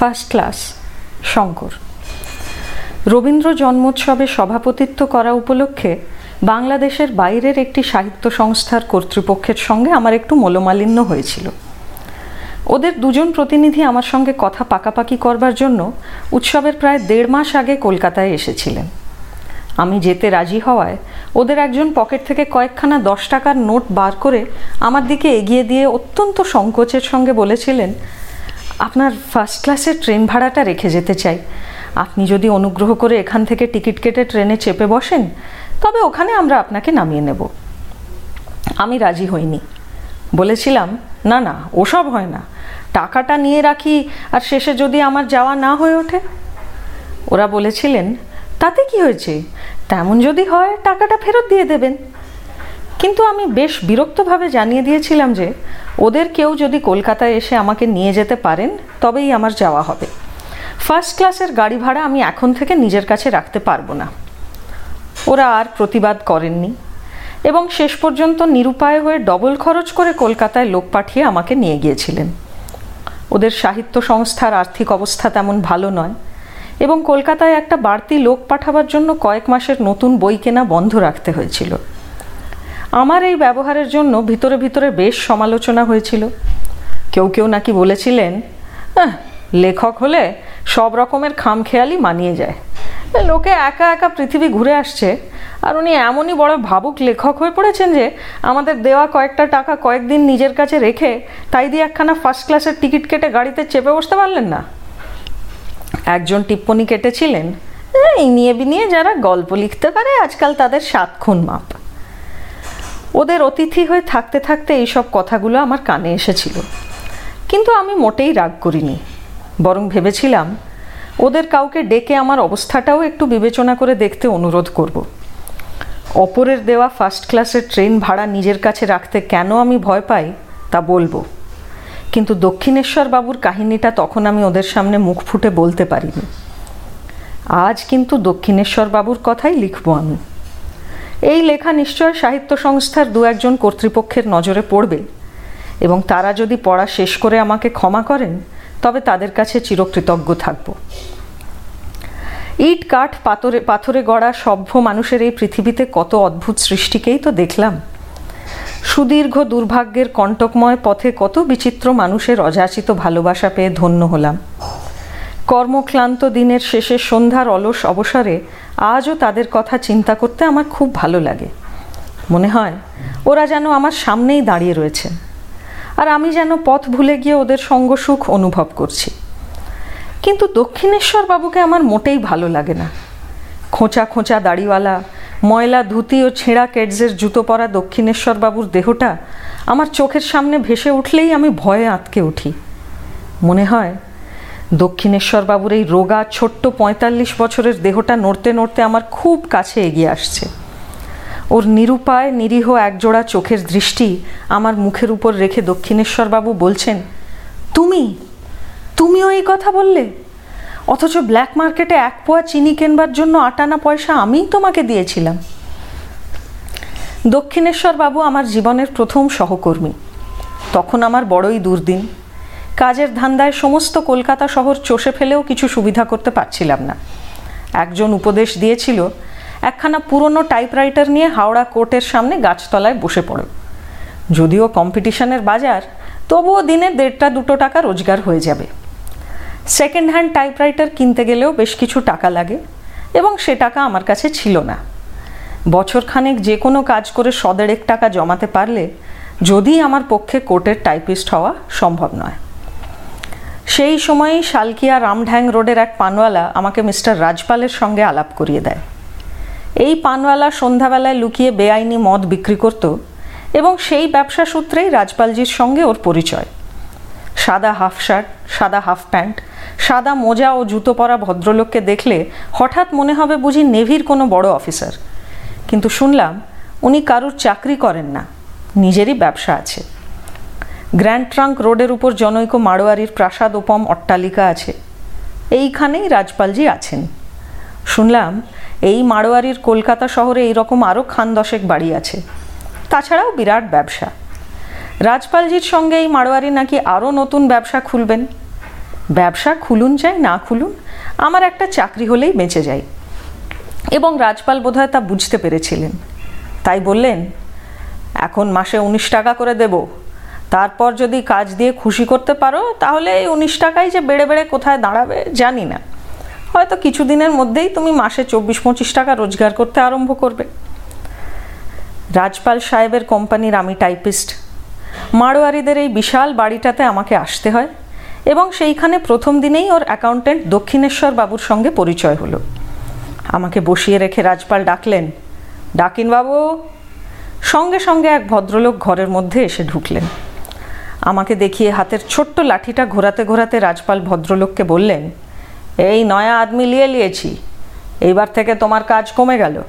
First class, Shankar. Rabindra জন্মোৎসবে সভাপতিত্ব করা উপলক্ষে বাংলাদেশের বাইরের একটি সাহিত্য সংস্থার কর্তৃপক্ষের সঙ্গে আমার একটু মনোমালিন্য হয়েছিল। ওদের দুজন প্রতিনিধি আমার সঙ্গে কথা পাকাপাকি করবার জন্য উৎসবের প্রায় দেড় মাস আগে কলকাতায় এসেছিলেন। আমি যেতে রাজি হওয়ায় ওদের একজন পকেট থেকে কয়েকখানা দশ টাকার নোট বার করে আমার দিকে এগিয়ে দিয়ে অত্যন্ত সংকোচের সঙ্গে বলেছিলেন আপনার ফার্স্ট ক্লাসের ট্রেন ভাড়াটা রেখে যেতে চাই। আপনি যদি অনুগ্রহ করে এখান থেকে টিকিট কেটে ট্রেনে চেপে বসেন, তবে ওখানে আমরা আপনাকে নামিয়ে নেব। আমি রাজি হইনি। বলেছিলাম, না না, ওসব হয় না। টাকাটা নিয়ে রাখি, আর শেষে যদি আমার যাওয়া না হয়ে ওঠে? ওরা বলেছিলেন, তাতে কি হয়েছে? তেমন যদি হয়, টাকাটা ফেরত দিয়ে দেবেন। কিন্তু আমি বেশ বিরক্তভাবে জানিয়ে দিয়েছিলাম যে ওদের কেউ যদি কলকাতায় এসে আমাকে নিয়ে যেতে পারেন, তবেই আমার যাওয়া হবে। ফার্স্ট ক্লাসের গাড়ি ভাড়া আমি এখন থেকে নিজের কাছে রাখতে পারব না। ওরা আর প্রতিবাদ করেননি এবং শেষ পর্যন্ত নিরুপায় হয়ে ডবল খরচ করে কলকাতায় লোক পাঠিয়ে আমাকে নিয়ে গিয়েছিলেন। ওদের সাহিত্য সংস্থার আর্থিক অবস্থা তেমন ভালো নয় এবং কলকাতায় একটা বাড়তি লোক পাঠাবার জন্য কয়েক মাসের নতুন বই কেনা বন্ধ রাখতে হয়েছিল। আমার এই ব্যবহারের জন্য ভিতরে ভিতরে বেশ সমালোচনা হয়েছিল। কেউ কেউ নাকি বলেছিলেন লেখক হলে সব রকমের খামখেয়ালি মানিয়ে যায়। লোকে একা একা পৃথিবী ঘুরে আসছে, আর উনি এমনই বড় ভাবুক লেখক হয়ে পড়েছেন যে আমাদের দেওয়া কয়েকটা টাকা কয়েকদিন নিজের কাছে রেখে তাই দিয়ে একখানা ফার্স্ট ক্লাসের টিকিট কেটে গাড়িতে চেপে বসতে পারলেন না? একজন টিপ্পনি কেটেছিলেন, এই নিয়ে বিনিয়ে যারা গল্প লিখতে পারে, আজকাল তাদের সাত খুন মাপ। ওদের অতিথি হয়ে থাকতে থাকতে এইসব কথাগুলো আমার কানে এসেছিল। কিন্তু আমি মোটেই রাগ করিনি। বরং ভেবেছিলাম, ওদের কাউকে ডেকে আমার অবস্থাটাও একটু বিবেচনা করে দেখতে অনুরোধ করব। অপরের দেওয়া ফার্স্ট ক্লাসের ট্রেন ভাড়া নিজের কাছে রাখতে কেন আমি ভয় পাই, তা বলব। কিন্তু দক্ষিণেশ্বর বাবুর কাহিনীটা তখন আমি ওদের সামনে মুখ ফুটে বলতে পারিনি। আজ কিন্তু দক্ষিণেশ্বর বাবুর কথাই লিখব আমি। এই লেখা নিশ্চয় সাহিত্য সংস্থার দু একজন কর্তৃপক্ষের নজরে পড়বে। এবং তারা যদি পড়া শেষ করে আমাকে ক্ষমা করেন, তবে তাদের কাছে চিরকৃতজ্ঞ থাকব। ইট, কাঠ, পাথরে পাথরে গড়া সভ্য মানুষের এই পৃথিবীতে কত অদ্ভুত সৃষ্টিকেই তো দেখলাম। সুদীর্ঘ দুর্ভাগ্যের কণ্টকময় পথে কত বিচিত্র মানুষের অযাচিত ভালোবাসা পেয়ে ধন্য হলাম। কর্মক্লান্ত দিনের শেষে সন্ধ্যার অলস অবসরে আজও তাদের কথা চিন্তা করতে আমার খুব ভালো লাগে। মনে হয়, ওরা যেন আমার সামনেই দাঁড়িয়ে রয়েছে। আর আমি যেন পথ ভুলে গিয়ে ওদের সঙ্গ সুখ অনুভব করছি। কিন্তু দক্ষিণেশ্বর বাবুকে আমার মোটেই ভালো লাগে না। খোঁচা খোঁচা দাড়িওয়ালা, ময়লা ধুতি ও ছেঁড়া কেডসের জুতো পরা দক্ষিণেশ্বর বাবুর দেহটা আমার চোখের সামনে ভেসে উঠলেই আমি ভয়ে আঁতকে উঠি। মনে হয় দক্ষিণেশ্বর বাবুর এই রোগা ছোট্ট পঁয়তাল্লিশ বছরের দেহটা নড়তে নড়তে আমার খুব কাছে এগিয়ে আসছে। ওর নিরুপায়, নিরীহ, একজোড়া চোখের দৃষ্টি আমার মুখের উপর রেখে দক্ষিণেশ্বরবাবু বলছেন, তুমি? তুমিও এই কথা বললে? অথচ ব্ল্যাক মার্কেটে এক পোয়া চিনি কেনবার জন্য আটানা পয়সা আমিই তোমাকে দিয়েছিলাম। দক্ষিণেশ্বর বাবু আমার জীবনের প্রথম সহকর্মী। তখন আমার বড়ই দুর্দিন। কাজের ধান্দায় সমস্ত কলকাতা শহর চষে ফেলেও কিছু সুবিধা করতে পারছিলাম না। একজন উপদেশ দিয়েছিল, একখানা পুরনো টাইপরাইটার নিয়ে হাওড়া কোর্টের সামনে গাছতলায় বসে পড়ো। যদিও কম্পিটিশনের বাজার, তবুও দিনে দেড়টা দুটো টাকা রোজগার হয়ে যাবে। সেকেন্ড হ্যান্ড টাইপরাইটার কিনতে গেলেও বেশ কিছু টাকা লাগে এবং সে টাকা আমার কাছে ছিল না। বছরখানেক যে কোনো কাজ করে সদেড়েক টাকা জমাতে পারলে যদি আমার পক্ষে কোর্টের টাইপিস্ট হওয়া সম্ভব নয়। সেই সময়ই শালকিয়া রামঢ্যাং রোডের এক পানওয়ালা আমাকে মিস্টার রাজপালের সঙ্গে আলাপ করিয়ে দেয়। এই পানওয়ালা সন্ধ্যাবেলায় লুকিয়ে বেআইনি মদ বিক্রি করত এবং সেই ব্যবসা সূত্রেই রাজপালজির সঙ্গে ওর পরিচয়। সাদা হাফ শার্ট, সাদা হাফ প্যান্ট, সাদা মোজা ও জুতো পরা ভদ্রলোককে দেখলে হঠাৎ মনে হবে বুঝি নেভির কোনো বড় অফিসার। কিন্তু শুনলাম, উনি কারুর চাকরি করেন না, নিজেরই ব্যবসা আছে। গ্র্যান্ড ট্রাঙ্ক রোডের উপর জনৈক মাড়োয়ারির প্রাসাদ ওপম অট্টালিকা আছে। এইখানেই রাজপালজি আছেন। শুনলাম, এই মাড়োয়ারির কলকাতা শহরে এইরকম আরও খান দশেক বাড়ি আছে। তাছাড়াও বিরাট ব্যবসা। রাজপালজির সঙ্গে এই মাড়োয়ারি নাকি আরও নতুন ব্যবসা খুলবেন? ব্যবসা খুলুন চাই, না খুলুন, আমার একটা চাকরি হলেই বেঁচে যাই। এবং রাজপাল বোধহয় তা বুঝতে পেরেছিলেন। তাই বললেন, এখন মাসে উনিশ টাকা করে দেব। তারপর যদি কাজ দিয়ে খুশি করতে পারো, তাহলে এই উনিশ টাকাই যে বেড়ে বেড়ে কোথায় দাঁড়াবে, জানি না। হয়তো কিছুদিনের মধ্যেই তুমি মাসে চব্বিশ পঁচিশ টাকা রোজগার করতে আরম্ভ করবে। রাজপাল সাহেবের কোম্পানির আমি টাইপিস্ট। মারোয়ারিদের এই বিশাল বাড়িটাতে আমাকে আসতে হয় এবং সেইখানে প্রথম দিনেই ওর অ্যাকাউন্টেন্ট দক্ষিণেশ্বর বাবুর সঙ্গে পরিচয় হলো। আমাকে বসিয়ে রেখে রাজপাল ডাকলেন ডাকিন বাবু সঙ্গে সঙ্গে এক ভদ্রলোক ঘরের মধ্যে এসে ঢুকলেন। আমাকে দেখিয়ে হাতের ছোট্ট লাঠিটা ঘোরাতে ঘোরাতে রাজপাল ভদ্রলোককে বললেন, এই নয়া আদমি লিয়ে লিয়েছি, এইবার থেকে তোমার কাজ কমে গেল।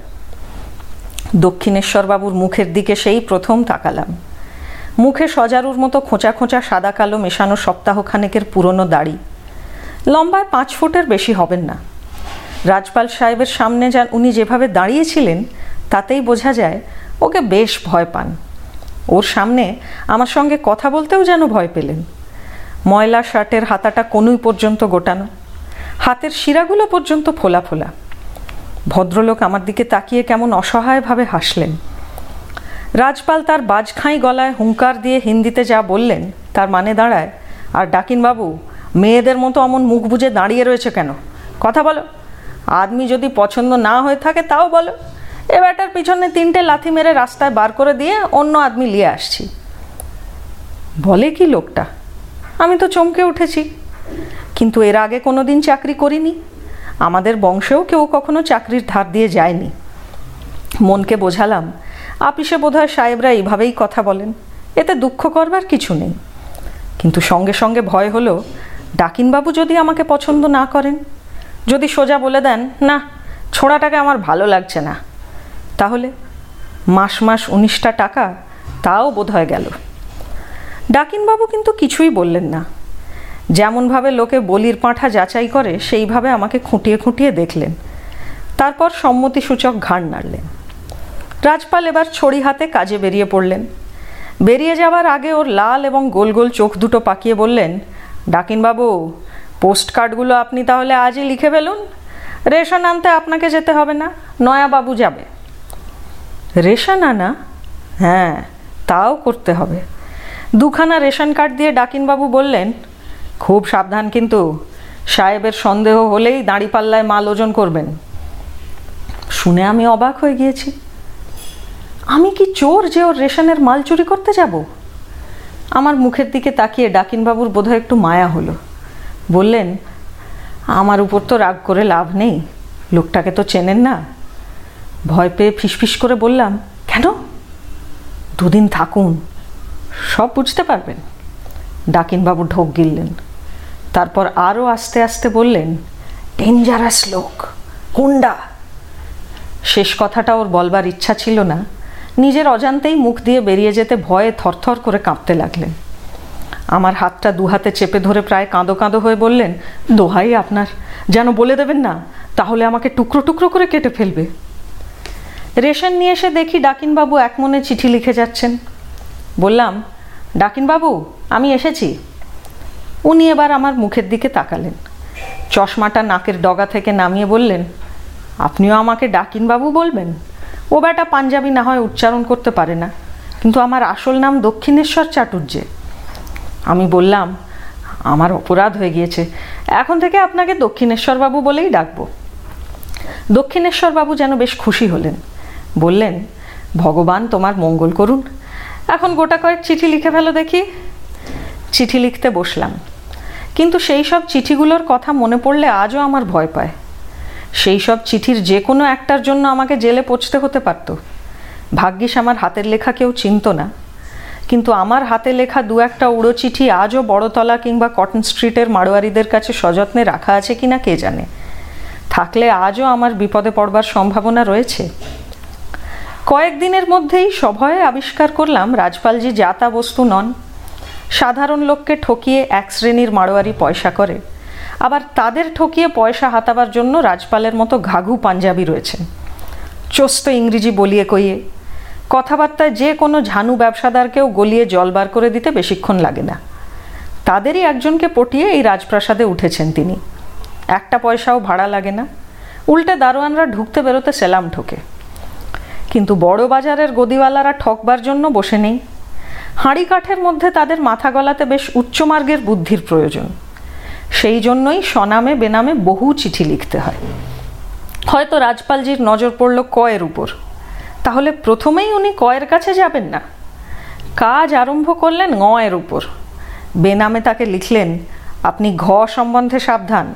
দক্ষিণেশ্বরবাবুর মুখের দিকে সেই প্রথম তাকালাম। মুখে সজারুর মতো খোঁচা খোঁচা সাদা কালো মেশানো সপ্তাহখানেকের পুরনো দাড়ি। লম্বায় পাঁচ ফুটের বেশি হবেন না। রাজপাল সাহেবের সামনে যান উনি যেভাবে দাঁড়িয়েছিলেন, তাতেই বোঝা যায় ওকে বেশ ভয় পান। ওর সামনে আমার সঙ্গে কথা বলতেও যেন ভয় পেলেন। ময়লা শার্টের হাতাটা কনুই পর্যন্ত গোটানো, হাতের শিরাগুলো পর্যন্ত ফোলা ফোলা। ভদ্রলোক আমার দিকে তাকিয়ে কেমন অসহায়ভাবে হাসলেন। রাজপাল তার বাজখাঁই গলায় হুঙ্কার দিয়ে হিন্দিতে যা বললেন, তার মানে দাঁড়ায়, আর ডাকিনবাবু, মেয়েদের মতো অমন মুখ বুঝে দাঁড়িয়ে রয়েছে কেন? কথা বলো। আদমি যদি পছন্দ না হয়ে থাকে, তাও বলো। এ ব্যাটার পিছনে তিনটে লাথি মেরে রাস্তায় বার করে দিয়ে অন্য আদমি নিয়ে আসছি। বলে কি লোকটা? আমি তো চমকে উঠেছি। কিন্তু এর আগে কোনো দিন চাকরি করিনি। আমাদের বংশেও কেউ কখনো চাকরির ধার দিয়ে যায়নি। মনকে বোঝালাম, আপিসে বোধহয় সাহেবরা এইভাবেই কথা বলেন। এতে দুঃখ করবার কিছু নেই। কিন্তু সঙ্গে সঙ্গে ভয় হলো, ডাকিনবাবু যদি আমাকে পছন্দ না করেন, যদি সোজা বলে দেন, না, ছোড়াটাকে আমার ভালো লাগছে না। তাহলে মাস মাস উনিশটা টাকা তাও বোধ হয়ে গেল। ডাকিনবাবু কিন্তু কিছুই বললেন না। যেমনভাবে লোকে বলির পাঁঠা যাচাই করে, সেইভাবে আমাকে খুঁটিয়ে খুঁটিয়ে দেখলেন। তারপর সম্মতিসূচক ঘাড় নাড়লেন। রাজপাল এবার ছড়ি হাতে কাজে বেরিয়ে পড়লেন। বেরিয়ে যাওয়ার আগে ওর লাল এবং গোল গোল চোখ দুটো পাকিয়ে বললেন, ডাকিনবাবু, পোস্ট কার্ডগুলো আপনি তাহলে আজই লিখে ফেলুন। রেশন আনতে আপনাকে যেতে হবে না, নয়াবাবু যাবে। রেশন আনা? হ্যাঁ তাও করতে হবে। দুখানা রেশন কার্ড দিয়ে ডাকিনবাবু বললেন, খুব সাবধান কিন্তু, সাহেবের সন্দেহ হলেই দাঁড়িপাল্লায় মাল ওজন করবেন। শুনে আমি অবাক হয়ে গিয়েছি। আমি কি চোর যে ওর রেশনের মাল চুরি করতে যাব? আমার মুখের দিকে তাকিয়ে ডাকিনবাবুর বোধহয় একটু মায়া হলো। বললেন, আমার উপর তো রাগ করে লাভ নেই, লোকটাকে তো চেনেন না। ভয় পেয়ে ফিসফিস করে বললাম, কেন? দুদিন থাকুন। সব বুঝতে পারবেন। ডাকিনবাবু ঢোক গিললেন। তারপর আরও আস্তে আস্তে বললেন, ডেঞ্জারাস লোক হুন্ডা শেষ কথাটা ওর বলবার ইচ্ছা ছিল না। নিজের অজান্তেই মুখ দিয়ে বেরিয়ে যেতে ভয়ে থরথর করে কাঁপতে লাগলেন। আমার হাতটা দু হাতে চেপে ধরে প্রায় কাঁদো কাঁদো হয়ে বললেন, দোহাই আপনার। যেন বলে দেবেন না, তাহলে আমাকে টুকরো টুকরো করে কেটে ফেলবে। রেশন নিয়ে এসে দেখি ডাকিনবাবু এক মনে চিঠি লিখে যাচ্ছেন। বললাম, ডাকিনবাবু, আমি এসেছি। উনি এবার আমার মুখের দিকে তাকালেন। চশমাটা নাকের ডগা থেকে নামিয়ে বললেন, আপনিও আমাকে ডাকিনবাবু বলবেন? ও বেটা পাঞ্জাবি না হয় উচ্চারণ করতে পারে না, কিন্তু আমার আসল নাম দক্ষিণেশ্বর চাটুর্যে। আমি বললাম, আমার অপরাধ হয়ে গিয়েছে, এখন থেকে আপনাকে দক্ষিণেশ্বরবাবু বলেই ডাকবো। দক্ষিণেশ্বরবাবু যেন বেশ খুশি হলেন। বললেন, ভগবান তোমার মঙ্গল করুন। এখন গোটা কয়েক চিঠি লিখে ফেলো দেখি। চিঠি লিখতে বসলাম। কিন্তু সেই সব চিঠিগুলোর কথা মনে পড়লে আজও আমার ভয় পায়। সেই সব চিঠির যে কোনো একটার জন্য আমাকে জেলে পচতে হতে পারত। ভাগ্যিস আমার হাতের লেখা কেউ চিনত না। কিন্তু আমার হাতে লেখা দু একটা উড়ো চিঠি আজও বড়তলা কিংবা কটন স্ট্রিটের মারোয়ারিদের কাছে সযত্নে রাখা আছে কিনা কে জানে? থাকলে আজও আমার বিপদে পড়বার সম্ভাবনা রয়েছে। কয়েকদিনের মধ্যেই সভয়ে আবিষ্কার করলাম রাজপালজি যাতা বস্তু নন। সাধারণ লোককে ঠকিয়ে এক শ্রেণির মারোয়ারি পয়সা করে। আবার তাদের ঠকিয়ে পয়সা হাতাবার জন্য রাজপালের মতো ঘাঘু পাঞ্জাবি রয়েছেন চস্ত ইংরেজি বলিয়ে কইয়ে। কথাবার্তায় যে কোনো ঝানু ব্যবসাদারকেও গলিয়ে জল বার করে দিতে বেশিক্ষণ লাগে না। তাদেরই একজনকে পটিয়ে এই রাজপ্রাসাদে উঠেছেন তিনি। একটা পয়সাও ভাড়া লাগে না। উল্টে দারোয়ানরা ঢুকতে বেরোতে সেলাম ঠোকে। কিন্তু বড় বাজারের গদিওয়ালারা ঠকবার জন্য বসে নেই। হাঁড়ি কাঠের মধ্যে তাদের মাথা গলাতে বেশ উচ্চমার্গের বুদ্ধির প্রয়োজন। সেই জন্যই সনামে বেনামে বহু চিঠি লিখতে হয়। হয়তো রাজপালজির নজর পড়ল কয়ের উপর। তাহলে প্রথমেই উনি কয়ের কাছে যাবেন না? কাজ আরম্ভ করলেন গয়ের উপর। বেনামে তাকে লিখলেন, আপনি ঘ সম্বন্ধে সাবধান।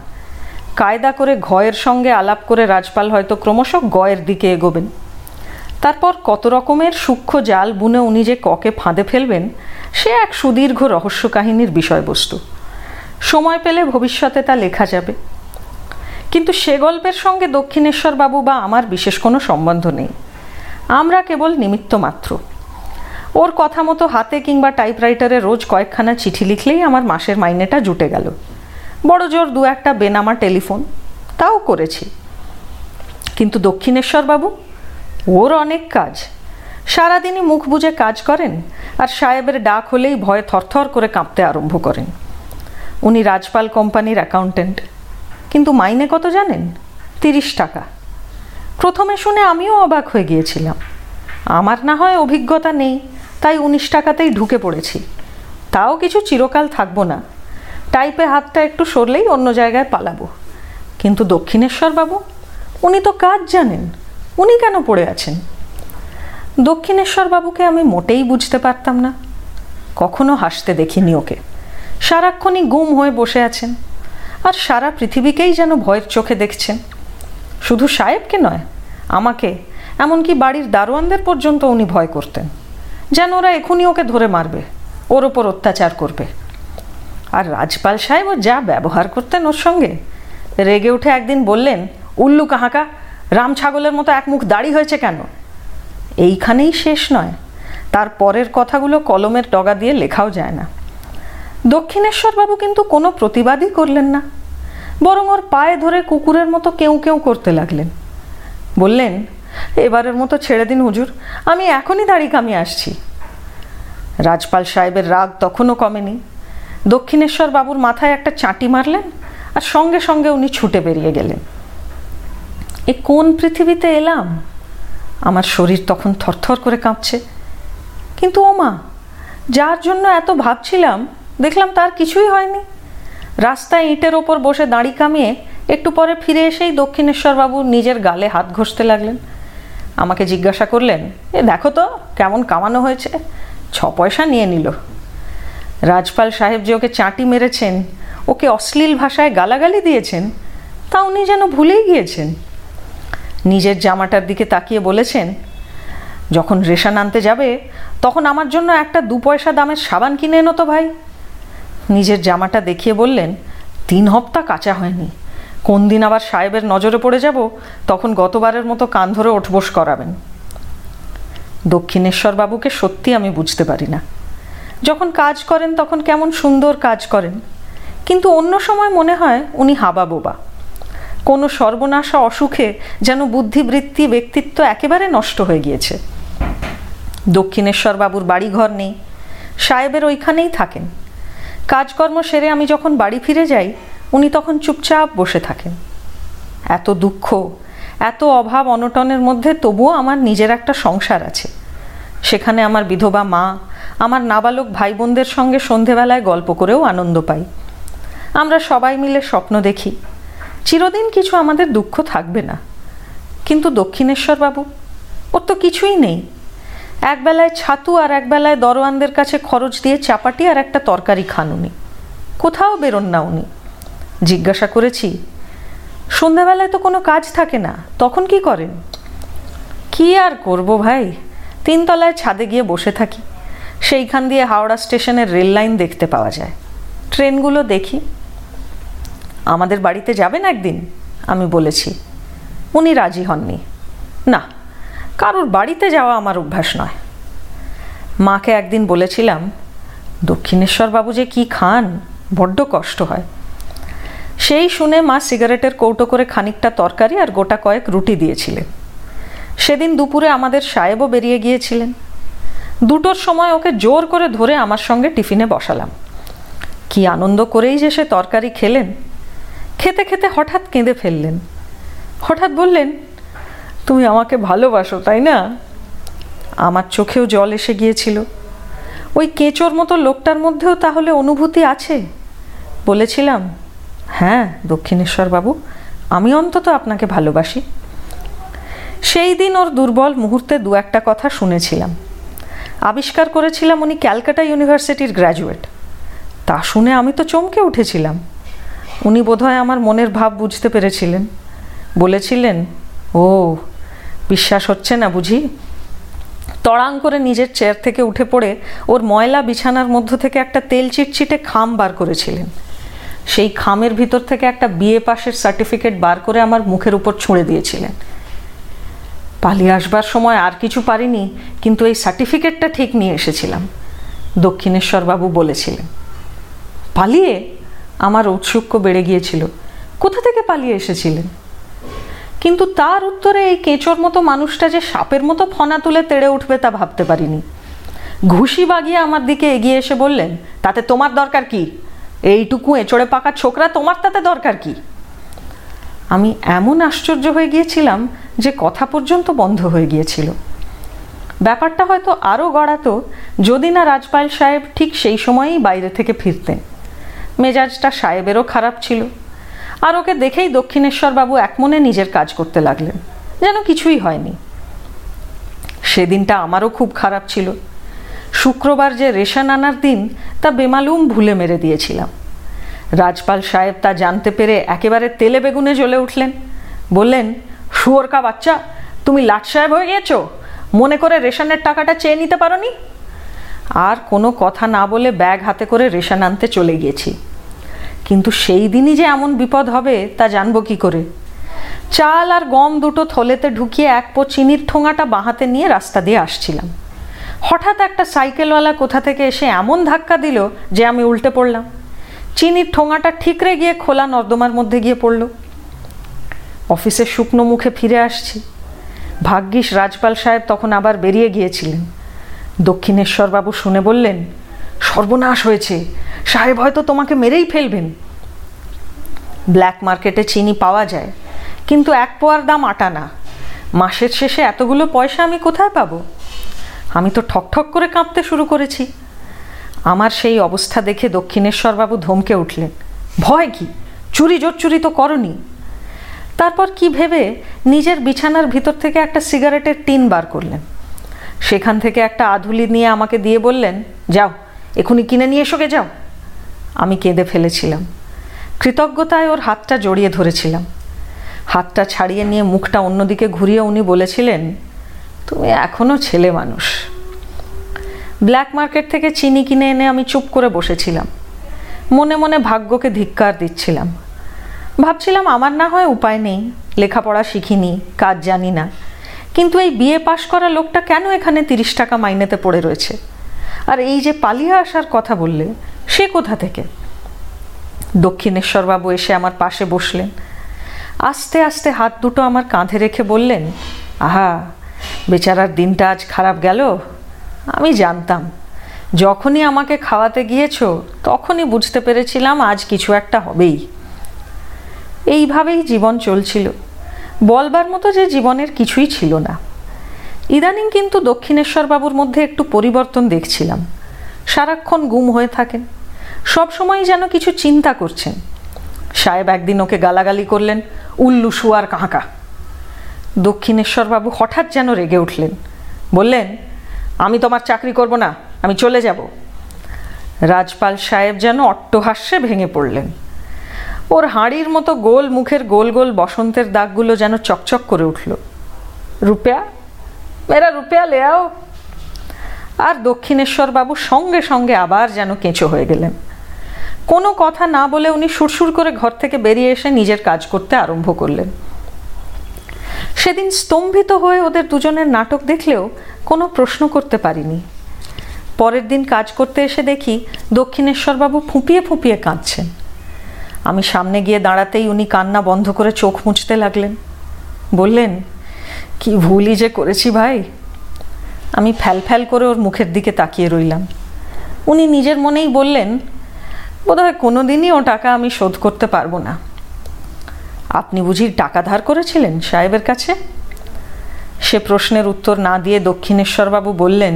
কায়দা করে ঘয়ের সঙ্গে আলাপ করে রাজপাল হয়তো ক্রমশ গয়ের দিকে এগোবেন। তারপর কত রকমের সূক্ষ্ম জাল বুনে উনি যে ককে ফাঁদে ফেলবেন, সে এক সুদীর্ঘ রহস্য কাহিনীর বিষয়বস্তু। সময় পেলে ভবিষ্যতে তা লেখা যাবে। কিন্তু সে গল্পের সঙ্গে দক্ষিণেশ্বর বাবু বা আমার বিশেষ কোনো সম্বন্ধ নেই। আমরা কেবল নিমিত্ত মাত্র। ওর কথা মতো হাতে কিংবা টাইপরাইটারে রোজ কয়েকখানা চিঠি লিখলেই আমার মাসের মাইনেটা জুটে গেল। বড় জোর দু একটা বেনামা টেলিফোন, তাও করেছি। কিন্তু দক্ষিণেশ্বর বাবু ওর অনেক কাজ। সারাদিনই মুখ বুঝে কাজ করেন আর সাহেবের ডাক হলেই ভয়ে থরথর করে কাঁপতে আরম্ভ করেন। উনি রাজপাল কোম্পানির অ্যাকাউন্টেন্ট কিন্তু মাইনে কত জানেন? তিরিশ টাকা। প্রথমে শুনে আমিও অবাক হয়ে গিয়েছিলাম। আমার না হয় অভিজ্ঞতা নেই, তাই উনিশ টাকাতেই ঢুকে পড়েছি। তাও কিছু চিরকাল থাকব না। টাইপে হাতটা একটু সরলেই অন্য জায়গায় পালাবো। কিন্তু দক্ষিণেশ্বর বাবু উনি তো কাজ জানেন। উনি কেন পড়ে আছেন? দক্ষিণেশ্বর বাবুকে আমি মোটেই বুঝতে পারতাম না। কখনো হাসতে দেখিনি ওকে। সারাক্ষণই গুম হয়ে বসে আছেন। আর সারা পৃথিবীকেই যেন ভয়ের চোখে দেখছেন। শুধু সাহেবকে নয়, আমাকে, এমনকি বাড়ির দারোয়ানদের পর্যন্ত উনি ভয় করতেন। যেন ওরা এখনই ওকে ধরে মারবে, ওর ওপর অত্যাচার করবে। আর রাজপাল সাহেবও যা ব্যবহার করতেন ওর সঙ্গে, রেগে উঠে একদিন বললেন, উল্লু কাহাকা রাম ছাগলের মতো এক মুখ দাড়ি হয়েছে কেন? এইখানেই শেষ নয়। তার পরের কথাগুলো কলমের ডগা দিয়ে লেখাও যায় না। দক্ষিণেশ্বরবাবু কিন্তু কোনো প্রতিবাদই করলেন না। বরং ওর পায়ে ধরে কুকুরের মতো কেউ কেউ করতে লাগলেন। বললেন, এবারের মতো ছেড়ে দিন হুজুর, আমি এখনই দাড়ি কামিয়ে আসছি। রাজপাল সাহেবের রাগ তখনও কমেনি। দক্ষিণেশ্বর বাবুর মাথায় একটা চাঁটি মারলেন আর সঙ্গে সঙ্গে উনি ছুটে বেরিয়ে গেলেন। এ কোন পৃথিবীতে এলাম? আমার শরীর তখন থরথর করে কাঁপছে। কিন্তু ওমা, যার জন্য এত ভাবছিলাম, দেখলাম তার কিছুই হয়নি। রাস্তায় ইটের ওপর বসে দাঁড়ি কামিয়ে একটু পরে ফিরে এসেই দক্ষিণেশ্বরবাবু নিজের গালে হাত ঘষতে লাগলেন। আমাকে জিজ্ঞাসা করলেন, এ দেখো তো, কেমন কামানো হয়েছে? ছ পয়সা নিয়ে নিল। রাজপাল সাহেব যে ওকে চাঁটি মেরেছেন, ওকে অশ্লীল ভাষায় গালাগালি দিয়েছেন, তা উনি যেন ভুলেই গিয়েছেন। নিজের জামাটার দিকে তাকিয়ে বলেছেন, যখন রেশন আনতে যাবে, তখন আমার জন্য একটা দু পয়সা দামের সাবান কিনে এনো তো ভাই। নিজের জামাটা দেখিয়ে বললেন, তিন হপ্তা কাঁচা হয়নি। কোন দিন আবার সাহেবের নজরে পড়ে যাব, তখন গতবারের মতো কান ধরে ওঠবোস করাবেন। দক্ষিণেশ্বর বাবুকে সত্যি আমি বুঝতে পারি না। যখন কাজ করেন, তখন কেমন সুন্দর কাজ করেন। কিন্তু অন্য সময় মনে হয় উনি হাবা বোবা কোনো সর্বনাশা অসুখে যেন বুদ্ধিবৃত্তি ব্যক্তিত্ব একেবারে নষ্ট হয়ে গিয়েছে। দক্ষিণেশ্বর বাবুর বাড়িঘর নেই, সাহেবের ওইখানেই থাকেন। কাজকর্ম সেরে আমি যখন বাড়ি ফিরে যাই, উনি তখন চুপচাপ বসে থাকেন। এত দুঃখ, এত অভাব অনটনের মধ্যে তবুও আমার নিজের একটা সংসার আছে। সেখানে আমার বিধবা মা, আমার নাবালক ভাই বোনদের সঙ্গে সন্ধেবেলায় গল্প করেও আনন্দ পাই। আমরা সবাই মিলে স্বপ্ন দেখি চিরদিন কিছু আমাদের দুঃখ থাকবে না। কিন্তু দক্ষিণেশ্বর বাবু ওর তো কিছুই নেই। একবেলায় ছাতু আর একবেলায় দরোয়ানদের কাছে খরচ দিয়ে চাপাটি আর একটা তরকারি খান উনি। কোথাও বেরোন না উনি। জিজ্ঞাসা করেছি, সন্ধ্যাবেলায় তো কোনো কাজ থাকে না, তখন কি করেন? কি আর করব ভাই? তিনতলায় ছাদে গিয়ে বসে থাকি। সেইখান দিয়ে হাওড়া স্টেশনের রেল লাইন দেখতে পাওয়া যায়। ট্রেনগুলো দেখি। আমাদের বাড়িতে যাবেন একদিন? আমি বলেছি। উনি রাজি হননি। না, কারোর বাড়িতে যাওয়া আমার অভ্যাস নয়। মাকে একদিন বলেছিলাম, দক্ষিণেশ্বর বাবু যে কি খান, বড্ড কষ্ট হয়। সেই শুনে মা সিগারেটের কৌটো করে খানিকটা তরকারি আর গোটা কয়েক রুটি দিয়েছিলেন। সেদিন দুপুরে আমাদের সাহেবও বেরিয়ে গিয়েছিলেন। দুটোর সময় ওকে জোর করে ধরে আমার সঙ্গে টিফিনে বসালাম। কি আনন্দ করেই যে সে তরকারি খেলেন। খেতে খেতে হঠাৎ কেঁদে ফেললেন। হঠাৎ বললেন, তুমি আমাকে ভালোবাসো, তাই না? আমার চোখেও জল এসে গিয়েছিল। ওই কেঁচোর মতো লোকটার মধ্যেও তাহলে অনুভূতি আছে? বলেছিলাম হ্যাঁ দক্ষিণেশ্বর বাবু, আমি অন্তত আপনাকে ভালোবাসি। সেই দিন ওর দুর্বল মুহূর্তে দু একটা কথা শুনেছিলাম। আবিষ্কার করেছিলাম উনি ক্যালকাটা ইউনিভার্সিটির গ্র্যাজুয়েট। তা শুনে আমি তো চমকে উঠেছিলাম। উনি বোধহয় আমার মনের ভাব বুঝতে পেরেছিলেন। বলেছিলেন, ও, বিশ্বাস হচ্ছে না বুঝি? তড়াং করে নিজের চেয়ার থেকে উঠে পড়ে ওর ময়লা বিছানার মধ্য থেকে একটা তেল চিটচিটে খাম বার করেছিলেন। সেই খামের ভিতর থেকে একটা বিএ পাশের সার্টিফিকেট বার করে আমার মুখের উপর ছুঁড়ে দিয়েছিলেন। পালিয়ে আসবার সময় আর কিছু পারিনি, কিন্তু এই সার্টিফিকেটটা ঠিক নিয়ে এসেছিলাম, দক্ষিণেশ্বরবাবু বলেছিলেন। পালিয়ে আমার ঔৎসুক্য বেড়ে গিয়েছিল। কোথা থেকে পালিয়ে এসেছিলেন? কিন্তু তার উত্তরে এই কেঁচোর মতো মানুষটা যে সাপের মতো ফনা তুলে তেড়ে উঠবে তা ভাবতে পারিনি। ঘুষি বাগিয়ে আমার দিকে এগিয়ে এসে বললেন, তাতে তোমার দরকার কি? এইটুকু এঁচড়ে পাকা ছোকরা তোমার তাতে দরকার কি? আমি এমন আশ্চর্য হয়ে গিয়েছিলাম যে কথা পর্যন্ত বন্ধ হয়ে গিয়েছিল। ব্যাপারটা হয়তো আরও গড়াতো যদি না রাজপাল সাহেব ঠিক সেই সময়েই বাইরে থেকে ফিরতেন। মেজাজটা সাহেবেরও খারাপ ছিল। আর ওকে দেখেই দক্ষিণেশ্বরবাবু একমনে নিজের কাজ করতে লাগলেন। যেন কিছুই হয়নি। সেদিনটা আমারও খুব খারাপ ছিল। শুক্রবার যে রেশন আনার দিন, তা বেমালুম ভুলে মেরে দিয়েছিলাম। রাজপাল সাহেব তা জানতে পেরে একেবারে তেলে বেগুনে জ্বলে উঠলেন। বললেন শুয়োরকা বাচ্চা, তুমি লাট সাহেব হয়ে গিয়েছো? মনে করে রেশনের টাকাটা চেয়ে নিতে পারোনি? আর কোনো কথা না বলে ব্যাগ হাতে করে রেশন আনতে চলে গিয়েছি। কিন্তু সেই দিনই যে এমন বিপদ হবে, তা জানব কি করে? চাল আর গম দুটো থলেতে ঢুকিয়ে এক পো চিনির ঠোঙাটা বাঁহাতে নিয়ে রাস্তা দিয়ে আসছিলাম। হঠাৎ একটা সাইকেলওয়ালা কোথা থেকে এসে এমন ধাক্কা দিল যে আমি উল্টে পড়লাম। চিনির ঠোঙাটা ঠিকরে গিয়ে খোলা নর্দমার মধ্যে গিয়ে পড়ল। অফিসের শুকনো মুখে ফিরে আসছি। ভাগ্যিস রাজপাল সাহেব তখন আবার বেরিয়ে গিয়েছিলেন। দক্ষিণেশ্বরবাবু শুনে বললেন, সর্বনাশ হয়েছে। সাহেব হয়তো তোমাকে মেরেই ফেলবেন। ব্ল্যাক মার্কেটে চিনি পাওয়া যায়, কিন্তু এক পোয়ার দাম আটা না। মাসের শেষে এতগুলো পয়সা আমি কোথায় পাবো? আমি তো ঠকঠক করে কাঁপতে শুরু করেছি। আমার সেই অবস্থা দেখে দক্ষিণেশ্বরবাবু ধমকে উঠলেন, ভয় কি? চুরি জোর চুরি তো করনি। তারপর কি ভেবে নিজের বিছানার ভিতর থেকে একটা সিগারেটের টিন বার করলেন। সেখান থেকে একটা আধুলি নিয়ে আমাকে দিয়ে বললেন, যাও এখনই কিনে নিয়ে এসোকে যাও। আমি কেঁদে ফেলেছিলাম। কৃতজ্ঞতায় ওর হাতটা জড়িয়ে ধরেছিলাম। হাতটা ছাড়িয়ে নিয়ে মুখটা অন্যদিকে ঘুরিয়ে উনি বলেছিলেন, তুমি এখনও ছেলে মানুষ। ব্ল্যাক মার্কেট থেকে চিনি কিনে এনে আমি চুপ করে বসেছিলাম। মনে মনে ভাগ্যকে ধিক্কার দিচ্ছিলাম। ভাবছিলাম আমার না হয় উপায় নেই, লেখাপড়া শিখিনি, কাজ জানি না। কিন্তু এই বিয়ে পাশ করা লোকটা কেন এখানে তিরিশ টাকা মাইনেতে পড়ে রয়েছে? আর এই যে পালিয়ে আসার কথা বললে, সে কোথা থেকে? দক্ষিণেশ্বরবাবু এসে আমার পাশে বসলেন। আস্তে আস্তে হাত দুটো আমার কাঁধে রেখে বললেন, আহা, বেচারার দিনটা আজ খারাপ গেল? আমি জানতাম। যখনই আমাকে খাওয়াতে গিয়েছ, তখনই বুঝতে পেরেছিলাম আজ কিছু একটা হবেই। এইভাবেই জীবন চলছিল। বলবার মতো যে জীবনের কিছুই ছিল না। ইদানিং কিন্তু দক্ষিণেশ্বরবাবুর মধ্যে একটু পরিবর্তন দেখছিলাম। সারাক্ষণ গুম হয়ে থাকেন। সব সময় যেন কিছু চিন্তা করছেন। সাহেব একদিন ওকে গালাগালি করলেন, উল্লু শুয়ার কাঁকা। দক্ষিণেশ্বরবাবু হঠাৎ যেন রেগে উঠলেন। বললেন, আমি তোমার চাকরি করব না, আমি চলে যাব। রাজপাল সাহেব যেন অট্টহাস্যে ভেঙে পড়লেন। ওর হাঁড়ির মতো গোল মুখের গোল গোল বসন্তের দাগগুলো যেন চকচক করে উঠল। রুপেয়া? মেরা রুপেয়া, লেয়াও। আর দক্ষিণেশ্বর বাবু সঙ্গে সঙ্গে আবার যেন কেঁচো হয়ে গেলেন। কোনো কথা না বলে উনি সুরসুর করে ঘর থেকে বেরিয়ে এসে নিজের কাজ করতে আরম্ভ করলেন। সেদিন স্তম্ভিত হয়ে ওদের দুজনের নাটক দেখলেও কোনো প্রশ্ন করতে পারিনি। পরের দিন কাজ করতে এসে দেখি দক্ষিণেশ্বরবাবু ফুঁপিয়ে ফুঁপিয়ে কাঁদছেন। আমি সামনে গিয়ে দাঁড়াতেই উনি কান্না বন্ধ করে চোখ মুছতে লাগলেন। বললেন, কি ভুলই যে করেছি ভাই? আমি ফ্যাল ফ্যাল করে ওর মুখের দিকে তাকিয়ে রইলাম। উনি নিজের মনেই বললেন, বোধহয় কোনো দিনই ও টাকা আমি শোধ করতে পারব না। আপনি বুঝি টাকা ধার করেছিলেন সাহেবের কাছে? সে প্রশ্নের উত্তর না দিয়ে দক্ষিণেশ্বরবাবু বললেন,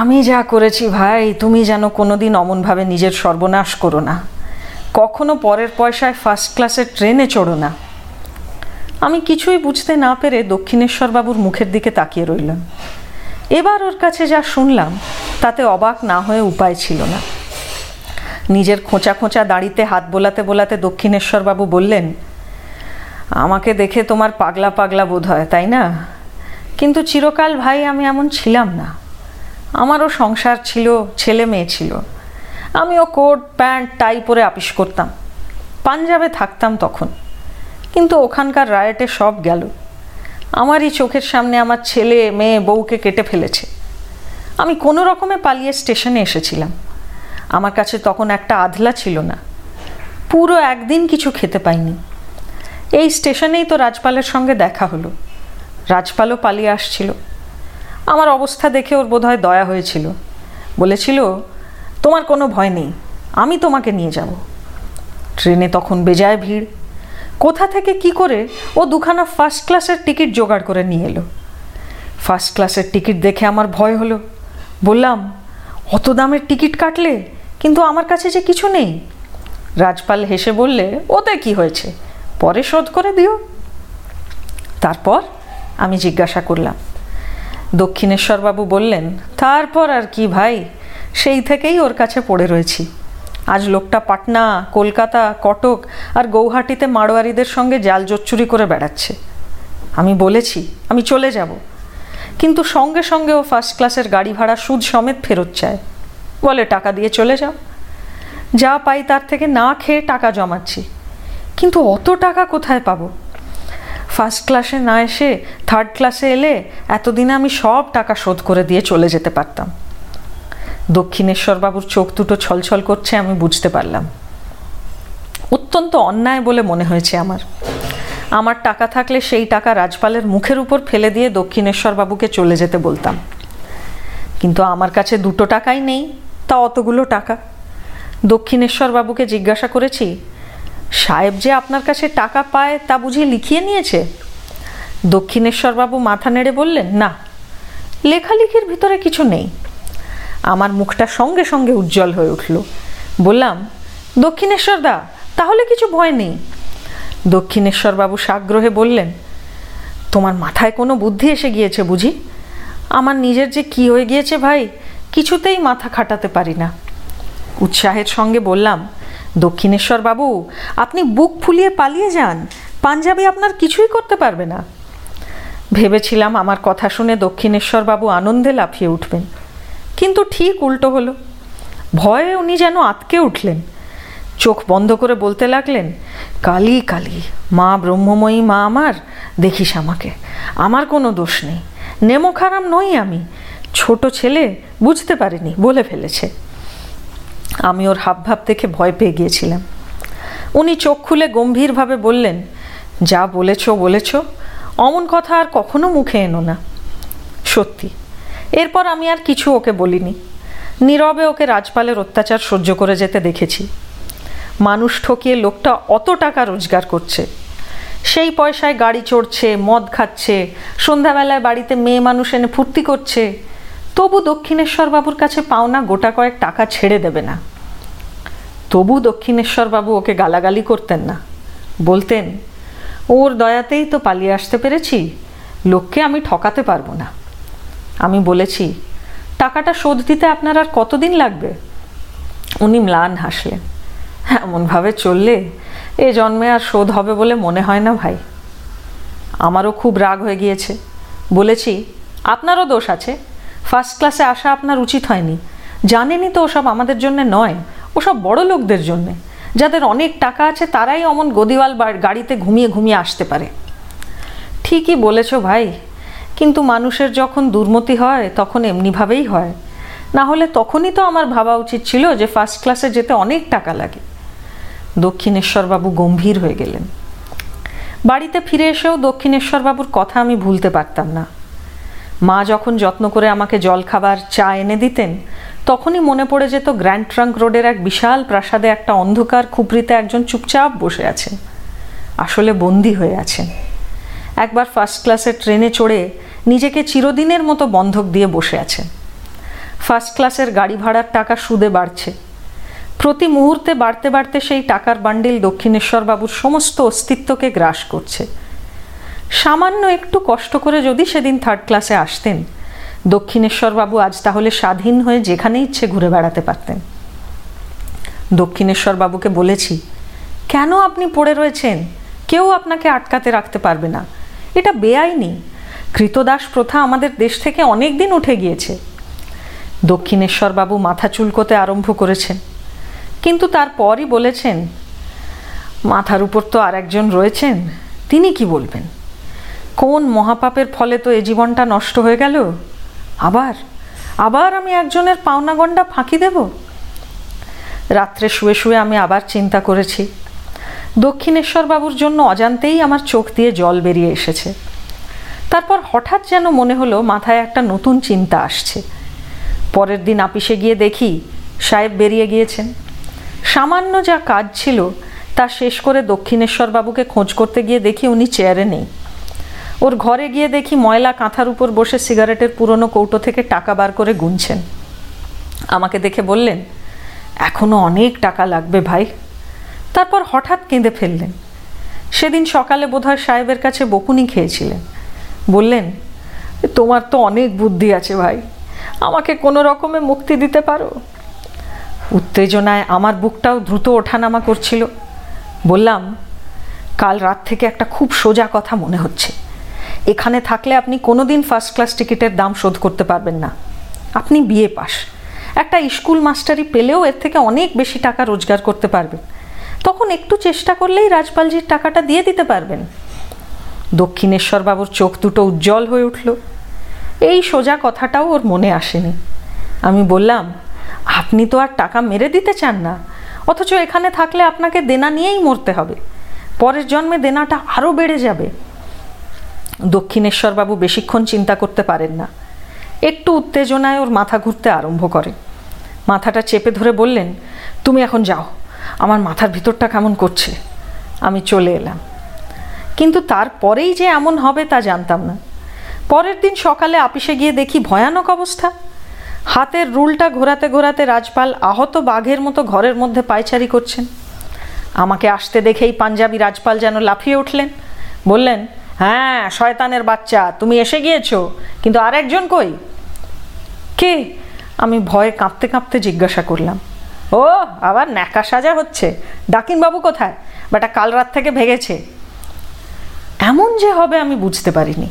আমি যা করেছি ভাই, তুমি যেন কোনোদিন অমনভাবে নিজের সর্বনাশ করো না। কখনো পরের পয়সায় ফার্স্ট ক্লাসের ট্রেনে চড়ো না। আমি কিছুই বুঝতে না পেরে দক্ষিণেশ্বরবাবুর মুখের দিকে তাকিয়ে রইলাম। এবার ওর কাছে যা শুনলাম, তাতে অবাক না হয়ে উপায় ছিল না। নিজের খোঁচা খোঁচা দাড়িতে হাত বোলাতে বোলাতে দক্ষিণেশ্বরবাবু বললেন, আমাকে দেখে তোমার পাগলা পাগলা বোধ হয়, তাই না? কিন্তু চিরকাল ভাই আমি এমন ছিলাম না। আমারও সংসার ছিল, ছেলে মেয়ে ছিল। আমিও কোট, প্যান্ট, টাই পরে আপিস করতাম। পাঞ্জাবে থাকতাম তখন। কিন্তু ওখানকার রায়টে সব গেল। আমারই চোখের সামনে আমার ছেলে, মেয়ে, বউকে কেটে ফেলেছে। আমি কোনো রকমে পালিয়ে স্টেশনে এসেছিলাম। আমার কাছে তখন একটা আধলা ছিল না। পুরো একদিন কিছু খেতে পাইনি। এই স্টেশনেই তো রাজপালের সঙ্গে দেখা হলো। রাজপালও পালিয়ে আসছিল। আমার অবস্থা দেখে ওর বোধহয় দয়া হয়েছিল। বলেছিল তোমার কোনো ভয় নেই, আমি তোমাকে নিয়ে যাব। ট্রেনে তখন বেজায় ভিড়। কোথা থেকে কি করে ও দুখানা ফার্স্ট ক্লাসের টিকিট জোগাড় করে নিয়ে এলো। ফার্স্ট ক্লাসের টিকিট দেখে আমার ভয় হলো। বললাম, অত দামের টিকিট কাটলে কিন্তু আমার কাছে যে কিছু নেই? রাজপাল হেসে বললে, ওতে কি হয়েছে? পরে শোধ করে দিও। তারপর আমি জিজ্ঞাসা করলাম। দক্ষিণেশ্বরবাবু বললেন, তারপর আর কি ভাই? সেই থেকেই ওর কাছে পড়ে রয়েছি। আজ লোকটা পাটনা, কলকাতা, কটক আর গৌহাটিতে মারোয়ারিদের সঙ্গে জাল জোচ্চুরি করে বেড়াচ্ছে। আমি বলেছি, আমি চলে যাব। কিন্তু সঙ্গে সঙ্গে ও ফার্স্ট ক্লাসের গাড়ি ভাড়া সুদ সমেত ফেরত চায়। বলে, টাকা দিয়ে চলে যাও। যা পাই তার থেকে না খেয়ে টাকা জমাচ্ছি। কিন্তু অত টাকা কোথায় পাবো? ফার্স্ট ক্লাসে না এসে থার্ড ক্লাসে এলে এতদিনে আমি সব টাকা শোধ করে দিয়ে চলে যেতে পারতাম। দক্ষিণেশ্বরবাবুর চোখ দুটো ছলছল করছে, আমি বুঝতে পারলাম। অত্যন্ত অন্যায় বলে মনে হয়েছে আমার। আমার টাকা থাকলে সেই টাকা রাজপালের মুখের উপর ফেলে দিয়ে দক্ষিণেশ্বরবাবুকে চলে যেতে বলতাম। কিন্তু আমার কাছে দুটো টাকাই নেই, তা অতগুলো টাকা। দক্ষিণেশ্বরবাবুকে জিজ্ঞাসা করেছি, সাহেব যে আপনার কাছে টাকা পায় তা বুঝিয়ে লিখিয়ে নিয়েছে? দক্ষিণেশ্বরবাবু মাথা নেড়ে বললেন, না, লেখালেখির ভিতরে কিছু নেই। আমার মুখটা সঙ্গে সঙ্গে উজ্জ্বল হয়ে উঠল। বললাম, দক্ষিণেশ্বর দা, তাহলে কিছু ভয় নেই। দক্ষিণেশ্বরবাবু সাগ্রহে বললেন, তোমার মাথায় কোনো বুদ্ধি এসে গিয়েছে বুঝি? আমার নিজের যে কি হয়ে গিয়েছে ভাই, কিছুতেই মাথা খাটাতে পারি না। উৎসাহের সঙ্গে বললাম, দক্ষিণেশ্বর বাবু, আপনি বুক ফুলিয়ে পালিয়ে যান, পাঞ্জাবি আপনার কিছুই করতে পারবে না। ভেবেছিলাম আমার কথা শুনে দক্ষিণেশ্বর বাবু আনন্দে লাফিয়ে উঠবেন। কিন্তু ঠিক উল্টো হলো। ভয়ে উনি যেন আতকে উঠলেন। চোখ বন্ধ করে বলতে লাগলেন, কালী কালী, মা ব্রহ্মময়ী, মা আমার, দেখিস আমাকে। আমার কোনো দোষ নেই। নেমো খারাপ নই আমি। ছোট ছেলে বুঝতে পারিনি, বলে ফেলেছে। আমি ওর হাবভাব দেখে ভয় পেয়ে গিয়েছিলাম। উনি চোখ খুলে গম্ভীরভাবে বললেন, যা বলেছ বলেছ। অমন কথা আর কখনো মুখে এনো না। সত্যি এরপর আমি আর কিছু ওকে বলিনি। নীরবে ওকে রাজপালের অত্যাচার সহ্য করে যেতে দেখেছি। মানুষ ঠকিয়ে লোকটা অত টাকা রোজগার করছে। সেই পয়সায় গাড়ি চড়ছে, মদ খাচ্ছে, সন্ধ্যাবেলায় বাড়িতে মেয়ে মানুষ এনে ফুর্তি করছে। তবু দক্ষিণেশ্বর বাবুর কাছে পাওনা গোটা কয়েক টাকা ছেড়ে দেবে না। তবু দক্ষিণেশ্বর বাবু ওকে গালাগালি করতেন না। বলতেন, ওর দয়াতেই তো পালিয়ে আসতে পেরেছি। লোককে আমি ঠকাতে পারব না। আমি বলেছি, টাকাটা শোধ দিতে আপনার আর কতদিন লাগবে? উনি ম্লান হাসলেন। এমনভাবে চললে এ জন্মে আর শোধ হবে বলে মনে হয় না ভাই। আমারও খুব রাগ হয়ে গিয়েছে। বলেছি, আপনারও দোষ আছে। ফার্স্ট ক্লাসে আসা আপনার উচিত হয়নি। জানেনই তো ওসব আমাদের জন্য নয়, ওসব বড় লোকদের জন্যে। যাদের অনেক টাকা আছে তারাই অমন গদিওয়াল গাড়িতে ঘুমিয়ে ঘুমিয়ে আসতে পারে। ঠিকই বলেছ ভাই। কিন্তু মানুষের যখন দুর্মতি হয়, তখন এমনিভাবেই হয়। না হলে তখনই তো আমার ভাবা উচিত ছিল যে ফার্স্ট ক্লাসে যেতে অনেক টাকা লাগে। দক্ষিণেশ্বরবাবু গম্ভীর হয়ে গেলেন। বাড়িতে ফিরে এসেও দক্ষিণেশ্বরবাবুর কথা আমি ভুলতে পারতাম না। মা যখন যত্ন করে আমাকে জল খাবার, চা এনে দিতেন, তখনই মনে পড়ে যেত গ্র্যান্ড ট্রাঙ্ক রোডের এক বিশাল প্রাসাদে একটা অন্ধকার খুপড়িতে একজন চুপচাপ বসে আছেন। আসলে বন্দি হয়ে আছেন। একবার ফার্স্ট ক্লাসের ট্রেনে চড়ে নিজেকে চিরদিনের মতো বন্ধক দিয়ে বসে আছেন ফার্স্ট ক্লাসের গাড়ি ভাড়ার টাকা সুদে বাড়ছে। প্রতি মুহূর্তে বাড়তে বাড়তে সেই টাকার বান্ডিল দক্ষিণেশ্বর বাবুর সমস্ত অস্তিত্বকে গ্রাস করছে। সামান্য একটু কষ্ট করে যদি সেদিন থার্ড ক্লাসে আসতেন দক্ষিণেশ্বর বাবু আজ তাহলে স্বাধীন হয়ে যেখানে ইচ্ছে ঘুরে বেড়াতে পারতেন। দক্ষিণেশ্বর বাবুকে বলেছি, কেন আপনি পড়ে রয়েছেন? কেউ আপনাকে আটকাতে রাখতে পারবে না। এটা বেআইনি। কৃতদাস প্রথা আমাদের দেশ থেকে অনেক দিন উঠে গিয়েছে। দক্ষিণেশ্বর বাবু মাথা চুলকোতে আরম্ভ করেছেন। কিন্তু তারপরই বলেছেন, মাথার উপর তো আর একজন রয়েছেন, তিনি কি বলবেন? কোন মহাপাপের ফলে তো এ জীবনটা নষ্ট হয়ে গেল? আবার আবার আমি একজনের পাওনা গন্ডা ফাঁকি দেব? রাত্রে শুয়ে শুয়ে আমি আবার চিন্তা করেছি। দক্ষিণেশ্বর বাবুর জন্য অজান্তেই আমার চোখ দিয়ে জল বেরিয়ে এসেছে। তারপর হঠাৎ যেন মনে হলো মাথায় একটা নতুন চিন্তা আসছে। পরের দিন আপিসে গিয়ে দেখি সাহেব বেরিয়ে গিয়েছেন। সামান্য যা কাজ ছিল তা শেষ করে দক্ষিণেশ্বর বাবুকে খোঁজ করতে গিয়ে দেখি উনি চেয়ারে নেই। ওর ঘরে গিয়ে দেখি ময়লা কাঁথার উপর বসে সিগারেটের পুরনো কৌটো থেকে টাকা বার করে গুনছেন। আমাকে দেখে বললেন, এখনও অনেক টাকা লাগবে ভাই। তারপর হঠাৎ কেঁদে ফেললেন। সেদিন সকালে বোধহয় সাহেবের কাছে বকুনি খেয়েছিলেন। বললেন, তোমার তো অনেক বুদ্ধি আছে ভাই, আমাকে কোনো রকমে মুক্তি দিতে পারো? উত্তেজনায় আমার বুকটাও দ্রুত ওঠানামা করছিল। বললাম, কাল রাত থেকে একটা খুব সোজা কথা মনে হচ্ছে। এখানে থাকলে আপনি কোনোদিন ফার্স্ট ক্লাস টিকিটের দাম শোধ করতে পারবেন না। আপনি বিয়ে পাস। একটা স্কুল মাস্টারি পেলেও এর থেকে অনেক বেশি টাকা রোজগার করতে পারবেন তখন একটু চেষ্টা করলেই রাজপালজির টাকাটা দিয়ে দিতে পারবেন। দক্ষিণেশ্বর বাবুর চোখ দুটো উজ্জ্বল হয়ে উঠল। এই সোজা কথাটাও ওর মনে আসেনি। আমি বললাম, আপনি তো আর টাকা মেরে দিতে চান না, অথচ এখানে থাকলে আপনাকে দেনা নিয়েই মরতে হবে। পরের জন্মে দেনাটা আরও বেড়ে যাবে। দক্ষিণেশ্বরবাবু বেশিক্ষণ চিন্তা করতে পারেন না। একটু উত্তেজনায় ওর মাথা ঘুরতে আরম্ভ করে। মাথাটা চেপে ধরে বললেন, তুমি এখন যাও, আমার মাথার ভিতরটা কেমন করছে? আমি চলে এলাম। কিন্তু তারপরেই যে এমন হবে তা জানতাম না। পরের দিন সকালে আপিসে গিয়ে দেখি ভয়ানক অবস্থা। হাতের রুলটা ঘোরাতে ঘোরাতে রাজপাল আহত বাঘের মতো ঘরের মধ্যে পায়চারি করছেন। আমাকে আসতে দেখেই পাঞ্জাবি রাজপাল যেন লাফিয়ে উঠলেন। বললেন হ্যাঁ শয়তানের বাচ্চা, তুমি এসে গিয়েছো, কিন্তু আরেকজন কই? কে? আমি ভয়ে কাঁপতে কাঁপতে জিজ্ঞাসা করলাম। ও আবার ন্যাকা সাজা হচ্ছে। ডাকিনবাবু কোথায়? বেটা কাল রাত থেকে ভেগেছে। এমন যে হবে আমি বুঝতে পারিনি।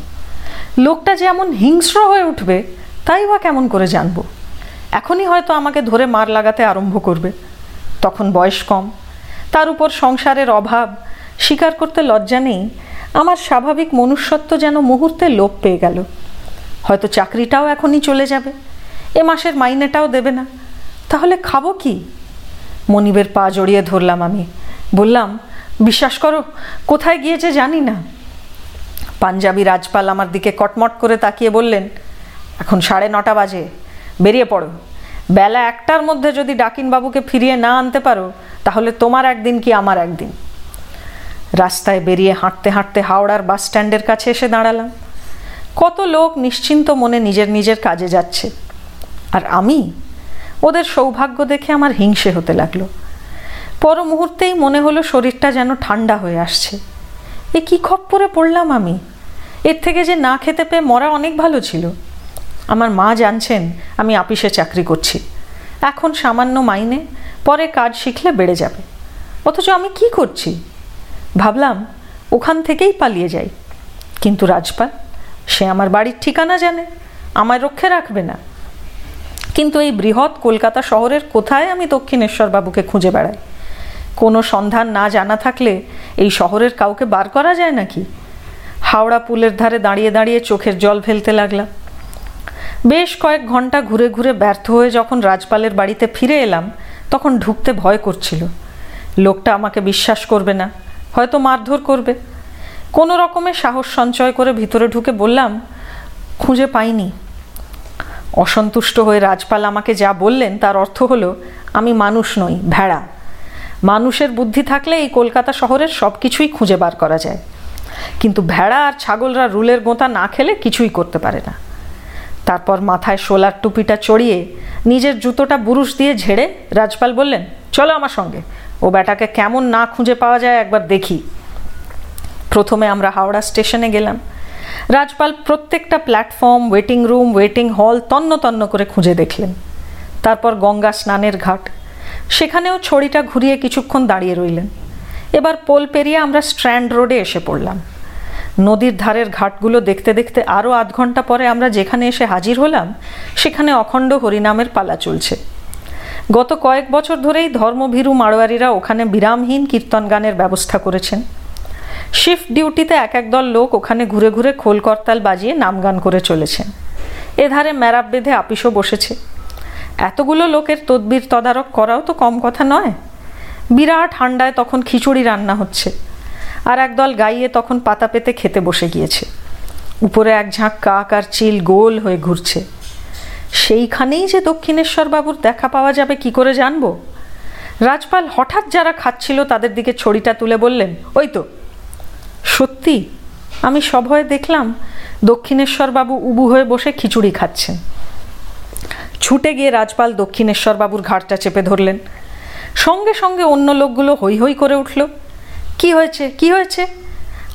লোকটা যে এমন হিংস্র হয়ে উঠবে, তাই বা কেমন করে জানব? এখনই হয়তো আমাকে ধরে মার লাগাতে আরম্ভ করবে। তখন বয়স কম। তার উপর সংসারের অভাব। স্বীকার করতে লজ্জা নেই। আমার স্বাভাবিক মনুষ্যত্ব যেন মুহূর্তে লোপ পেয়ে গেল। হয়তো চাকরিটাও এখনই চলে যাবে। এ মাসের মাইনেটাও দেবে না। তাহলে খাব কি? মনিবের পা জড়িয়ে ধরলাম আমি। বললাম, বিশ্বাস করো, কোথায় গিয়েছে জানি না। পাঞ্জাবি রাজপাল আমার দিকে কটমট করে তাকিয়ে বললেন, এখন সাড়ে নটা বাজে, বেরিয়ে পড়ো। বেলা একটার মধ্যে যদি ডাকিনবাবুকে ফিরিয়ে না আনতে পারো, তাহলে তোমার একদিন কি আমার একদিন? রাস্তায় বেরিয়ে হাঁটতে হাঁটতে হাওড়ার বাস স্ট্যান্ডের কাছে এসে দাঁড়ালাম। কত লোক নিশ্চিন্ত মনে নিজের নিজের কাজে যাচ্ছে। আর আমি? ওদের সৌভাগ্য দেখে আমার হিংসে হতে লাগল। পর মুহূর্তেই মনে হলো শরীরটা যেন ঠান্ডা হয়ে আসছে। এ কী খপ্পরে পড়লাম আমি? এর থেকে যে না খেতে পেয়ে মরা অনেক ভালো ছিল। আমার মা জানছেন আমি আপিসে চাকরি করছি। এখন সামান্য মাইনে, পরে কাজ শিখলে বেড়ে যাবে। অথচ আমি কি করছি? ভাবলাম ওখান থেকেই পালিয়ে যাই। কিন্তু রাজপাল, সে আমার বাড়ির ঠিকানা জানে, আমায় রক্ষে রাখবে না। কিন্তু এই বৃহৎ কলকাতা শহরের কোথায় আমি দক্ষিণেশ্বর বাবুকে খুঁজে বেড়াই? কোনো সন্ধান না জানা থাকলে এই শহরের কাউকে বার করা যায় নাকি? হাওড়া পুলের ধারে দাঁড়িয়ে দাঁড়িয়ে চোখের জল ফেলতে লাগলাম। বেশ কয়েক ঘণ্টা ঘুরে ঘুরে ব্যর্থ হয়ে যখন রাজপালের বাড়িতে ফিরে এলাম, তখন ঢুকতে ভয় করছিল। লোকটা আমাকে বিশ্বাস করবে না, হয়তো মারধর করবে। কোনো রকমের সাহস সঞ্চয় করে ভিতরে ঢুকে বললাম, খুঁজে পাইনি। অসন্তুষ্ট হয়ে রাজপাল আমাকে যা বললেন, তার অর্থ হলো, আমি মানুষ নই, ভেড়া। মানুষের বুদ্ধি থাকলে এই কলকাতা শহরের সব কিছুই খুঁজে বার করা যায়। কিন্তু ভেড়া আর ছাগলরা রুলের গোঁতা না খেলে কিছুই করতে পারে না। তারপর মাথায় সোলার টুপিটা চড়িয়ে নিজের জুতোটা বুরুশ দিয়ে ঝেড়ে রাজপাল বললেন, চলো আমার সঙ্গে। ও বেটাকে কেমন না খুঁজে পাওয়া যায় একবার দেখি। প্রথমে আমরা হাওড়া স্টেশনে গেলাম। রাজপাল প্রত্যেকটা প্ল্যাটফর্ম, ওয়েটিং রুম, ওয়েটিং হল তন্ন তন্ন করে খুঁজে দেখলেন। তারপর গঙ্গা স্নানের ঘাট। সেখানেও ছড়িটা ঘুরিয়ে কিছুক্ষণ দাঁড়িয়ে রইলেন। এবার পোল পেরিয়ে আমরা স্ট্র্যান্ড রোডে এসে পড়লাম। নদীর ধারের ঘাটগুলো দেখতে দেখতে আরও আধ ঘণ্টা পরে আমরা যেখানে এসে হাজির হলাম, সেখানে অখণ্ড হরিনামের পালা চলছে। গত কয়েক বছর ধরেই ধর্মভীরু মাড়োয়ারিরা ওখানে বিরামহীন কীর্তন গানের ব্যবস্থা করেছেন। শিফট ডিউটিতে এক এক দল লোক ওখানে ঘুরে ঘুরে খোল করতাল বাজিয়ে নাম গান করে চলেছেন। এধারে ম্যারাপ বেঁধে আপিসও বসেছে। এতগুলো লোকের তদবির তদারক করাও তো কম কথা নয়। বিরাট ঠান্ডায় তখন খিচুড়ি রান্না হচ্ছে। আর একদল গাইয়ে তখন পাতা পেতে খেতে বসে গিয়েছে। উপরে এক ঝাঁক কাক আর চিল গোল হয়ে ঘুরছে। সেইখানেই যে দক্ষিণেশ্বর বাবুর দেখা পাওয়া যাবে কি করে জানব? রাজপাল হঠাৎ যারা খাচ্ছিল তাদের দিকে ছড়িটা তুলে বললেন, ওই তো, সত্যি? আমি সভয়ে দেখলাম দক্ষিণেশ্বর বাবু উবু হয়ে বসে খিচুড়ি খাচ্ছেন। ছুটে গিয়ে রাজপাল দক্ষিণেশ্বর বাবুর ঘাটটা চেপে ধরলেন। সঙ্গে সঙ্গে অন্য লোকগুলো হৈ হৈ করে উঠল। কি হয়েছে? কি হয়েছে?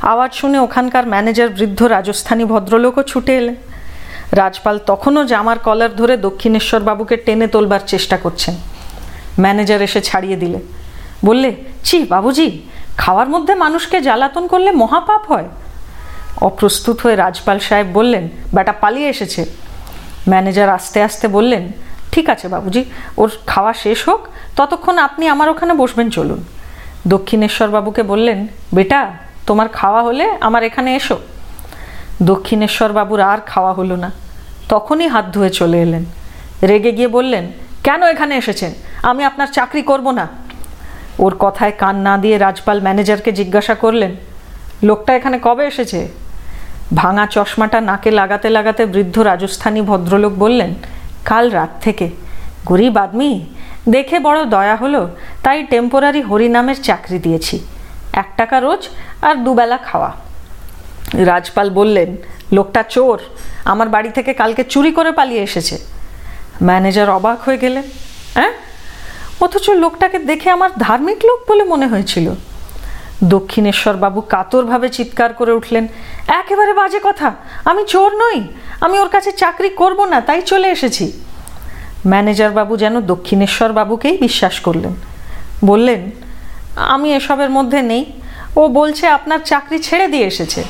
আওয়াজ শুনে ওখানকার ম্যানেজার বৃদ্ধ রাজস্থানী ভদ্রলোকও ছুটে এলেন। রাজপাল তখনও জামার কলার ধরে দক্ষিণেশ্বর বাবুকে টেনে তোলবার চেষ্টা করছেন। ম্যানেজার এসে ছাড়িয়ে দিলে বললে, ছি, বাবুজি, খাওয়ার মধ্যে মানুষকে জ্বালাতন করলে মহাপাপ হয়। অপ্রস্তুত হয়ে রাজপাল সাহেব বললেন, বেটা, পালিয়ে এসেছে। ম্যানেজার আস্তে আস্তে বললেন, ঠিক আছে, বাবুজি, ওর খাওয়া শেষ হোক ততক্ষণ আপনি আমার ওখানে বসবেন, চলুন। দক্ষিণেশ্বর বাবুকে বললেন, বেটা, তোমার খাওয়া হলে আমার এখানে এসো। দক্ষিণেশ্বর বাবুর আর খাওয়া হলো না। তখনই হাত ধুয়ে চলে এলেন। রেগে গিয়ে বললেন, কেন এখানে এসেছেন? আমি আপনার চাকরি করব না। ওর কথায় কান না দিয়ে রাজপাল ম্যানেজারকে জিজ্ঞাসা করলেন, লোকটা এখানে কবে এসেছে? ভাঙা চশমাটা নাকে লাগাতে লাগাতে বৃদ্ধ রাজস্থানী ভদ্রলোক বললেন, কাল রাত থেকে। গরিব আদমি দেখে বড় দয়া হলো, তাই টেম্পোরারি হরিনামের চাকরি দিয়েছি। এক টাকা রোজ আর দুবেলা খাওয়া। রাজপাল বললেন, লোকটা চোর, আমার বাড়ি থেকে কালকে চুরি করে পালিয়ে এসেছে। ম্যানেজার অবাক হয়ে গেলেন হ্যাঁ অথচ লোকটাকে দেখে আমার ধার্মিক লোক বলে মনে হয়েছিল। দক্ষিণেশ্বর বাবু কাতরভাবে চিৎকার করে উঠলেন, একেবারে বাজে কথা, আমি চোর নই, আমি ওর কাছে চাকরি করব না, তাই চলে এসেছি। ম্যানেজার বাবু যেন দক্ষিণেশ্বর বাবুকেই বিশ্বাস করলেন। বললেন, আমি এসবের মধ্যে নেই। ও বলছে আপনার চাকরি ছেড়ে দিয়ে এসেছে।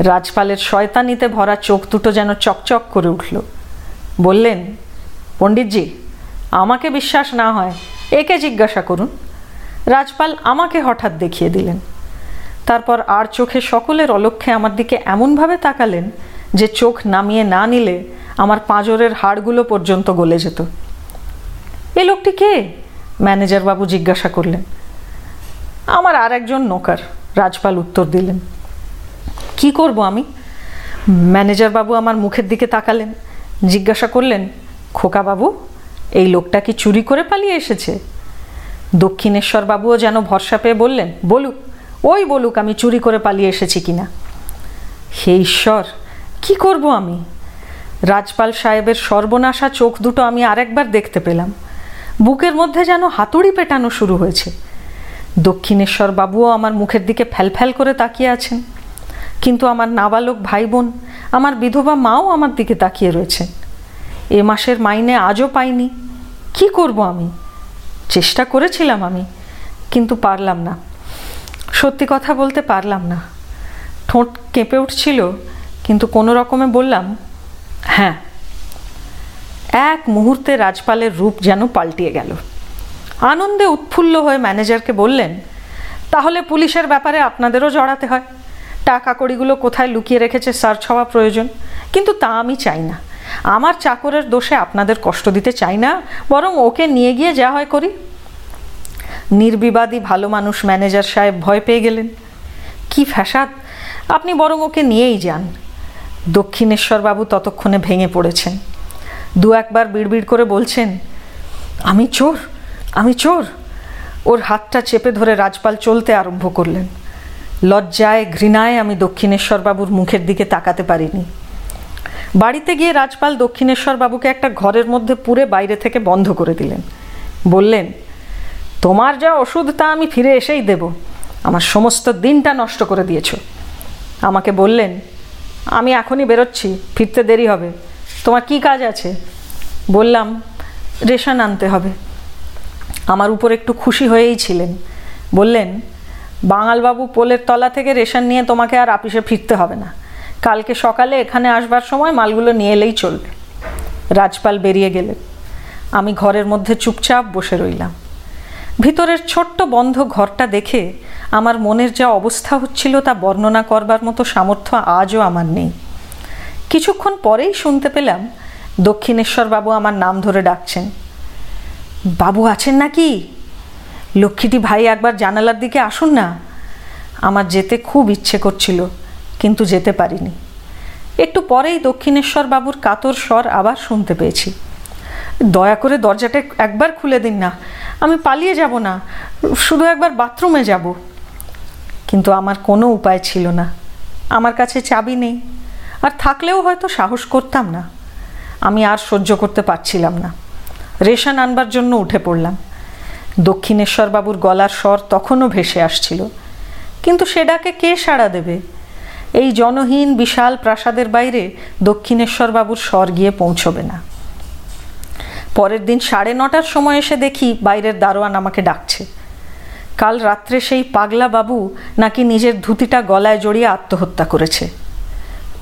রাজপালের শয়তানিতে ভরা চোখ দুটো যেন চকচক করে উঠল। বললেন, পণ্ডিতজি, আমাকে বিশ্বাস না হয়। একে জিজ্ঞাসা করুন। রাজপাল আমাকে হঠাৎ দেখিয়ে দিলেন। তারপর আর চোখে সকলের অলক্ষ্যে আমার দিকে এমনভাবে তাকালেন যে চোখ নামিয়ে না নিলে আমার পাঁজরের হাড়গুলো পর্যন্ত গলে যেত। এ লোকটি কে? ম্যানেজার বাবু জিজ্ঞাসা করলেন। আমার আর একজন নৌকার, রাজপাল উত্তর দিলেন। কি করব আমি? ম্যানেজার বাবু আমার মুখের দিকে তাকালেন, জিজ্ঞাসা করলেন, খোকা বাবু, এই লোকটা কি চুরি করে পালিয়ে এসেছে? দক্ষিণেশ্বর বাবুও যেন ভরসা পেয়ে বললেন, বলুক, ওই বলুক আমি চুরি করে পালিয়ে এসেছি কিনা। হে ঈশ্বর কি করব আমি? রাজপাল সাহেবের সর্বনাশা চোখ দুটো আমি আরেকবার দেখতে পেলাম। বুকের মধ্যে যেন হাতুড়ি পেটানো শুরু হয়েছে। দক্ষিণেশ্বর বাবুও আমার মুখের দিকে ফ্যালফ্যাল করে তাকিয়ে আছেন। কিন্তু আমার নাবালক ভাই বোন আমার বিধবা মাও আমার দিকে তাকিয়ে রয়েছেন। এ মাসের মাইনে আজও পাইনি। কি করব আমি? চেষ্টা করেছিলাম আমি, কিন্তু পারলাম না। সত্যি কথা বলতে পারলাম না। ঠোঁট কেঁপে উঠছিল কিন্তু কোনো রকমে বললাম হ্যাঁ এক মুহূর্তে রাজপালের রূপ যেন পাল্টিয়ে গেল। আনন্দে উৎফুল্ল হয়ে ম্যানেজারকে বললেন, তাহলে পুলিশের ব্যাপারে আপনাদেরও জড়াতে হয়। টাকা কড়িগুলো কোথায় লুকিয়ে রেখেছে সার্চ হওয়া প্রয়োজন। কিন্তু তা আমি চাই না। আমার চাকরের দোষে আপনাদের কষ্ট দিতে চাই না, বরং ওকে নিয়ে গিয়ে যা হয় করি। নির্বিবাদী ভালো মানুষ ম্যানেজার সাহেব ভয় পেয়ে গেলেন। কি ফ্যাসাদ! আপনি বরং ওকে নিয়েই যান। দক্ষিণেশ্বর বাবু ততক্ষণে ভেঙে পড়েছেন। দু একবার বিড়বিড় করে বলছেন, আমি চোর আমি চোর। ওর হাতটা চেপে ধরে রাজপাল চলতে আরম্ভ করলেন। লজ্জায়, ঘৃণায় আমি দক্ষিণেশ্বর বাবুর মুখের দিকে তাকাতে পারিনি। বাড়িতে গিয়ে রাজপাল দক্ষিণেশ্বর বাবুকে একটা ঘরের মধ্যে পুরে বাইরে থেকে বন্ধ করে দিলেন। বললেন, তোমার যা ওষুধ তা আমি ফিরে এসেই দেব। আমার সমস্ত দিনটা নষ্ট করে দিয়েছ। আমাকে বললেন আমি এখনই বেরোচ্ছি, ফিরতে দেরি হবে। তোমার কি কাজ আছে? বললাম, রেশন আনতে হবে। আমার উপর একটু খুশি হয়েই ছিলেন। বললেন, বাঙালবাবু পোলের তলা থেকে রেশন নিয়ে তোমাকে আর আপিসে ফিরতে হবে না। কালকে সকালে এখানে আসবার সময় মালগুলো নিয়ে এলেই চলবে। রাজপাল বেরিয়ে গেলেন। আমি ঘরের মধ্যে চুপচাপ বসে রইলাম। ভিতরের ছোট্ট বন্ধ ঘরটা দেখে আমার মনের যা অবস্থা হচ্ছিল তা বর্ণনা করবার মতো সামর্থ্য আজও আমার নেই। কিছুক্ষণ পরেই শুনতে পেলাম দক্ষিণেশ্বর বাবু আমার নাম ধরে ডাকছেন। বাবু আছেন নাকি? লক্ষ্মীটি ভাই একবার জানালার দিকে আসুন না। আমার যেতে খুব ইচ্ছে করছিল, কিন্তু যেতে পারিনি। একটু পরেই দক্ষিণেশ্বর বাবুর কাতর স্বর আবার শুনতে পেয়েছি। দয়া করে দরজাটা একবার খুলে দিন না। আমি পালিয়ে যাব না, শুধু একবার বাথরুমে যাব। কিন্তু আমার কোনো উপায় ছিল না। আমার কাছে চাবি নেই। আর থাকলেও হয়তো সাহস করতাম না। আমি আর সহ্য করতে পারছিলাম না। রেশন আনবার জন্য উঠে পড়লাম। দক্ষিণেশ্বর বাবুর গলার স্বর তখনও ভেসে আসছিল। কিন্তু সে ডাকে কে সাড়া দেবে? এই জনহীন বিশাল প্রাসাদের বাইরে দক্ষিণেশ্বর বাবুর স্বর গিয়ে পৌঁছবে না। পরের দিন সাড়ে নটার সময় এসে দেখি বাইরের দারোয়ান আমাকে ডাকছে। কাল রাত্রে সেই পাগলা বাবু নাকি নিজের ধুতিটা গলায় জড়িয়ে আত্মহত্যা করেছে।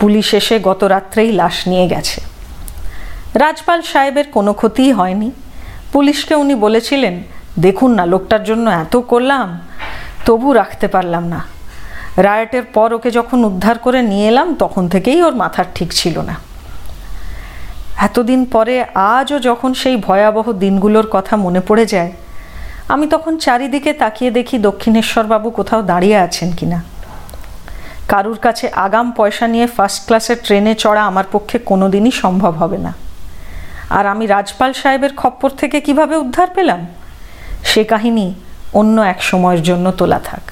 পুলিশ এসে গত রাত্রেই লাশ নিয়ে গেছে। রাজপাল সাহেবের কোনো ক্ষতিই হয়নি। পুলিশকে উনি বলেছিলেন, দেখুন না, লোকটার জন্য এত করলাম, তবু রাখতে পারলাম না। রায়টের পর ওকে যখন উদ্ধার করে নিয়ে এলাম, তখন থেকেই ওর মাথার ঠিক ছিল না। এতদিন পরে আজও যখন সেই ভয়াবহ দিনগুলোর কথা মনে পড়ে যায় আমি তখন চারিদিকে তাকিয়ে দেখি দক্ষিণেশ্বরবাবু কোথাও দাঁড়িয়ে আছেন কিনা। কারুর কাছে আগাম পয়সা নিয়ে ফার্স্ট ক্লাসের ট্রেনে চড়া আমার পক্ষে কোনোদিনই সম্ভব হবে না। আর আমি রাজপাল সাহেবের খপ্পর থেকে কীভাবে উদ্ধার পেলাম? সে কাহিনী অন্য এক সময়ের জন্য তোলা থাক।